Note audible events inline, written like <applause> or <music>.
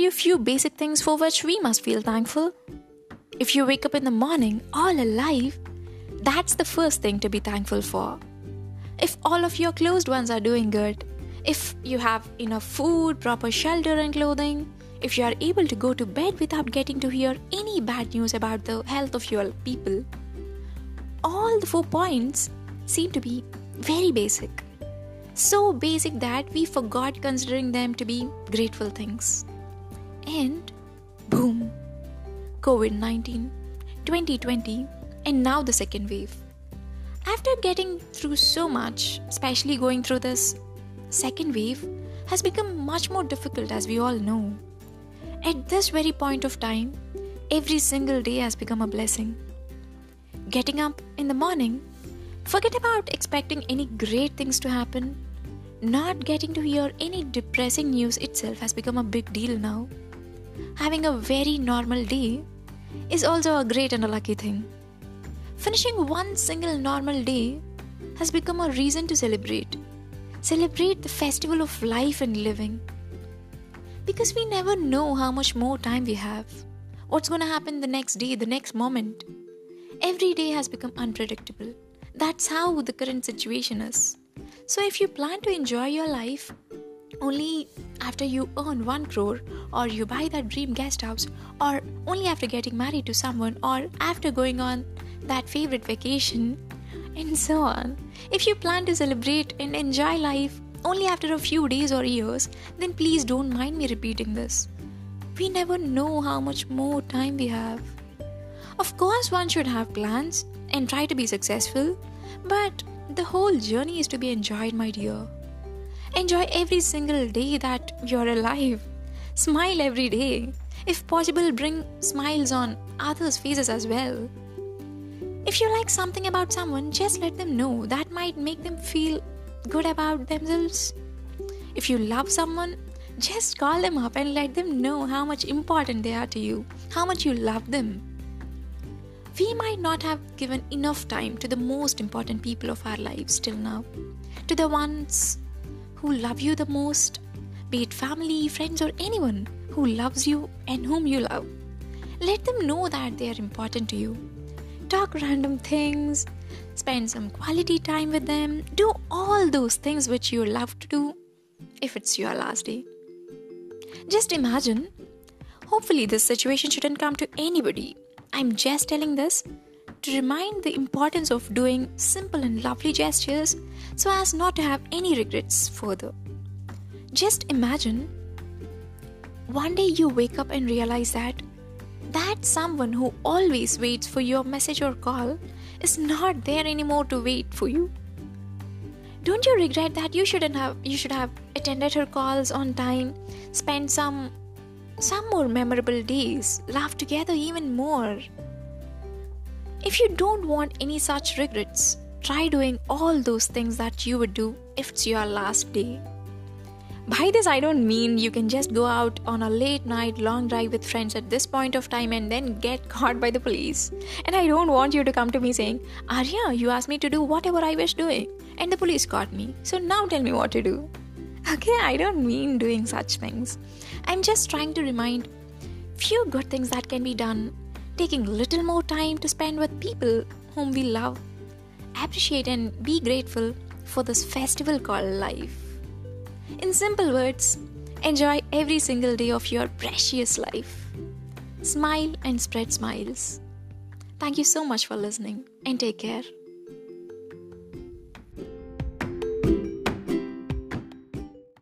you a few basic things for which we must feel thankful. If you wake up in the morning all alive, that's the first thing to be thankful for. If all of your closed ones are doing good, if you have enough food, proper shelter, and clothing, if you are able to go to bed without getting to hear any bad news about the health of your people, all the four points seem to be very basic. So basic that we forgot considering them to be grateful things. And boom, COVID 19, 2020, and now the second wave. After getting through so much, especially going through this second wave, has become much more difficult as we all know. At this very point of time, every single day has become a blessing. Getting up in the morning, forget about expecting any great things to happen. Not getting to hear any depressing news itself has become a big deal now. Having a very normal day is also a great and a lucky thing. Finishing one single normal day has become a reason to celebrate. Celebrate the festival of life and living because we never know how much more time we have. What's going to happen the next day, the next moment? Every day has become unpredictable. That's how the current situation is. So, if you plan to enjoy your life only after you earn 1 crore, or you buy that dream guest house, or only after getting married to someone, or after going on that favorite vacation, and so on, if you plan to celebrate and enjoy life only after a few days or years, then please don't mind me repeating this. We never know how much more time we have. Of course, one should have plans and try to be successful, but the whole journey is to be enjoyed, my dear. Enjoy every single day that you're alive. Smile every day. If possible, bring smiles on others' faces as well. If you like something about someone, just let them know. That might make them feel good about themselves. If you love someone, just call them up and let them know how much important they are to you, how much you love them. We might not have given enough time to the most important people of our lives till now, to the ones who love you the most, be it family, friends, or anyone who loves you and whom you love. Let them know that they are important to you. Talk random things, spend some quality time with them, do all those things which you love to do if it's your last day. Just imagine, hopefully, this situation shouldn't come to anybody. I'm just telling this to remind the importance of doing simple and lovely gestures so as not to have any regrets further. Just imagine one day you wake up and realize that that someone who always waits for your message or call is not there anymore to wait for you don't you regret that you shouldn't have you should have attended her calls on time spent some some more memorable days laugh together even more if you don't want any such regrets try doing all those things that you would do if it's your last day by this, I don't mean you can just go out on a late night long drive with friends at this point of time and then get <laughs> caught by the police. And I don't want you to come to me saying, Arya, you asked me to do whatever I was doing, and the police caught me. So now tell me what to do. <laughs> Okay, I don't mean doing such things. I'm just trying to remind few good things that can be done, taking little more time to spend with people whom we love, appreciate and be grateful for this festival called life. In simple words, enjoy every single day of your precious life. Smile and spread smiles. Thank you so much for listening and take care.